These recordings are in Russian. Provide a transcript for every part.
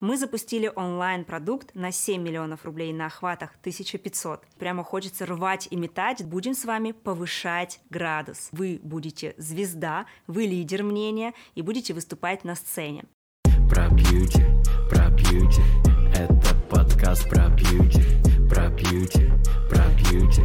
Мы запустили онлайн-продукт на 7 миллионов рублей на охватах 1500. Прямо хочется рвать и метать. Будем с вами повышать градус. Вы будете звезда, вы лидер мнения и будете выступать на сцене. Про бьюти, про бьюти, это подкаст про бьюти, про бьюти, про бьюти,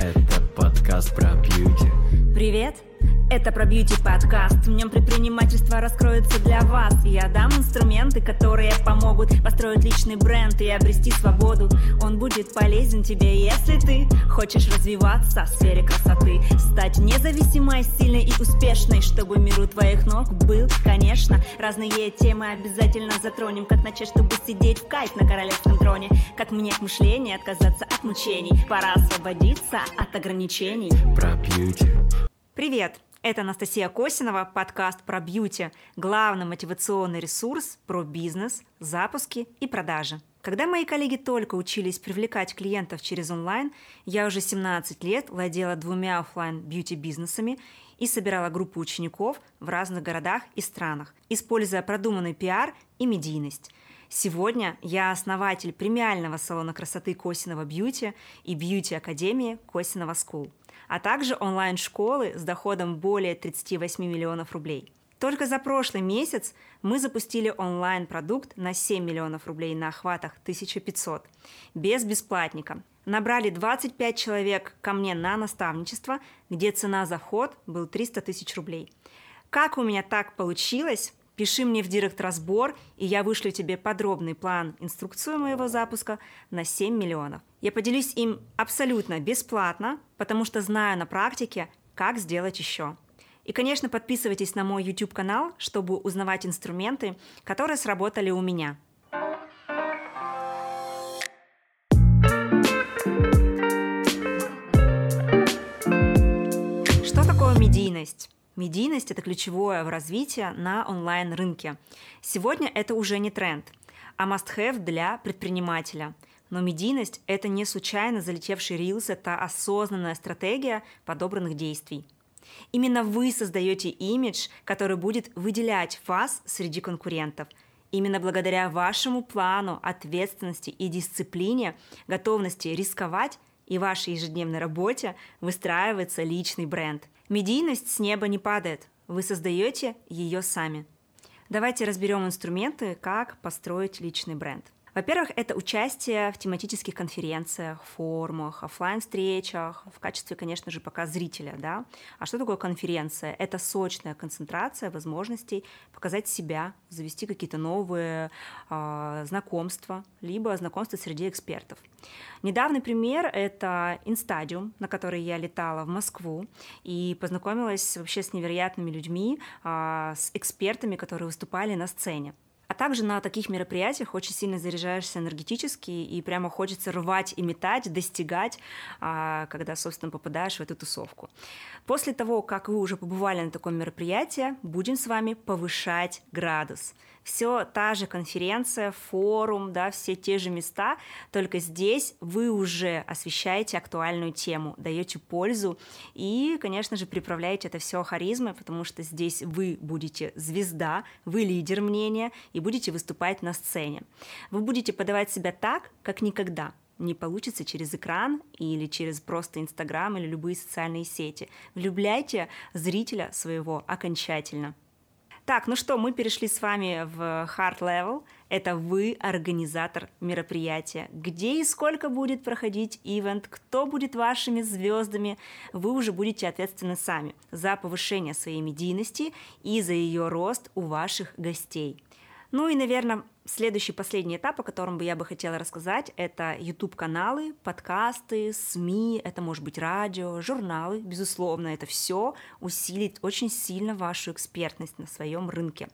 это подкаст про бьюти. Привет! Это про бьюти подкаст. В нем предпринимательство раскроется для вас. Я дам инструменты, которые помогут построить личный бренд и обрести свободу. Он будет полезен тебе, если ты хочешь развиваться в сфере красоты. Стать независимой, сильной и успешной, чтобы мир у твоих ног был, конечно. Разные темы обязательно затронем. Как начать, чтобы сидеть в кайф на королевском троне. Как менять мышление, отказаться от мучений. Пора освободиться от ограничений. Про бьюти. Привет! Это Анастасия Косинова, подкаст про бьюти, главный мотивационный ресурс про бизнес, запуски и продажи. Когда мои коллеги только учились привлекать клиентов через онлайн, я уже 17 лет владела двумя офлайн бьюти-бизнесами и собирала группы учеников в разных городах и странах, используя продуманный пиар и медийность. Сегодня я основатель премиального салона красоты Косинова Beauty и бьюти-академии Косинова School – а также онлайн-школы с доходом более 38 миллионов рублей. Только за прошлый месяц мы запустили онлайн-продукт на 7 миллионов рублей на охватах 1500, без бесплатника. Набрали 25 человек ко мне на наставничество, где цена за вход был 300 тысяч рублей. Как у меня так получилось, Пиши мне в директ разбор, и я вышлю тебе подробный план, инструкцию моего запуска на 7 миллионов. Я поделюсь им абсолютно бесплатно, потому что знаю на практике, как сделать еще. И, конечно, подписывайтесь на мой YouTube-канал, чтобы узнавать инструменты, которые сработали у меня. Что такое медийность? Медийность – это ключевое в развитии на онлайн-рынке. Сегодня это уже не тренд, а must-have для предпринимателя. Но медийность – это не случайно залетевший рилс, это осознанная стратегия подобранных действий. Именно вы создаете имидж, который будет выделять вас среди конкурентов. Именно благодаря вашему плану, ответственности и дисциплине, готовности рисковать и вашей ежедневной работе выстраивается личный бренд – Медийность с неба не падает, вы создаете ее сами. Давайте разберем инструменты, как построить личный бренд. Во-первых, это участие в тематических конференциях, форумах, офлайн встречах в качестве, конечно же, пока зрителя. Да? А что такое конференция? Это сочная концентрация возможностей показать себя, завести какие-то новые э, знакомства, либо знакомства среди экспертов. Недавний пример — это Инстадиум, на который я летала в Москву и познакомилась вообще с невероятными людьми, э, с экспертами, которые выступали на сцене. А также на таких мероприятиях очень сильно заряжаешься энергетически и прямо хочется рвать и метать, достигать, а, когда, собственно, попадаешь в эту тусовку. После того, как вы уже побывали на таком мероприятии, будем с вами повышать градус – все та же конференция, форум, да, все те же места, только здесь вы уже освещаете актуальную тему, даете пользу и, конечно же, приправляете это все харизмой, потому что здесь вы будете звезда, вы лидер мнения и будете выступать на сцене. Вы будете подавать себя так, как никогда не получится через экран или через просто Инстаграм или любые социальные сети. Влюбляйте зрителя своего окончательно. Так, ну что, мы перешли с вами в hard level. Это вы организатор мероприятия. Где и сколько будет проходить ивент, кто будет вашими звездами, вы уже будете ответственны сами за повышение своей медийности и за ее рост у ваших гостей. Ну и, наверное, следующий, последний этап, о котором бы я бы хотела рассказать, это YouTube-каналы, подкасты, СМИ, это может быть радио, журналы, безусловно, это все усилит очень сильно вашу экспертность на своем рынке.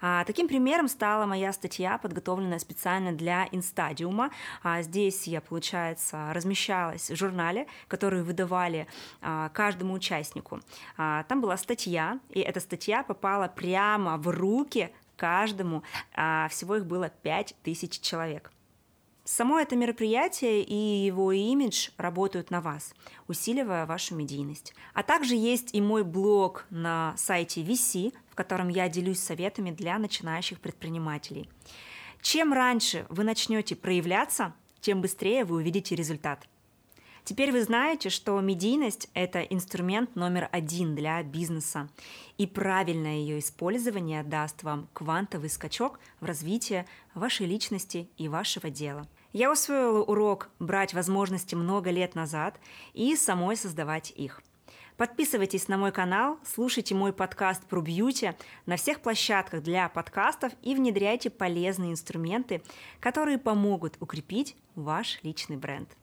А, таким примером стала моя статья, подготовленная специально для Инстадиума. А, здесь я, получается, размещалась в журнале, который выдавали а, каждому участнику. А, там была статья, и эта статья попала прямо в руки каждому. А всего их было 5000 человек. Само это мероприятие и его имидж работают на вас, усиливая вашу медийность. А также есть и мой блог на сайте VC, в котором я делюсь советами для начинающих предпринимателей. Чем раньше вы начнете проявляться, тем быстрее вы увидите результат. Теперь вы знаете, что медийность – это инструмент номер один для бизнеса, и правильное ее использование даст вам квантовый скачок в развитии вашей личности и вашего дела. Я усвоила урок брать возможности много лет назад и самой создавать их. Подписывайтесь на мой канал, слушайте мой подкаст про бьюти на всех площадках для подкастов и внедряйте полезные инструменты, которые помогут укрепить ваш личный бренд.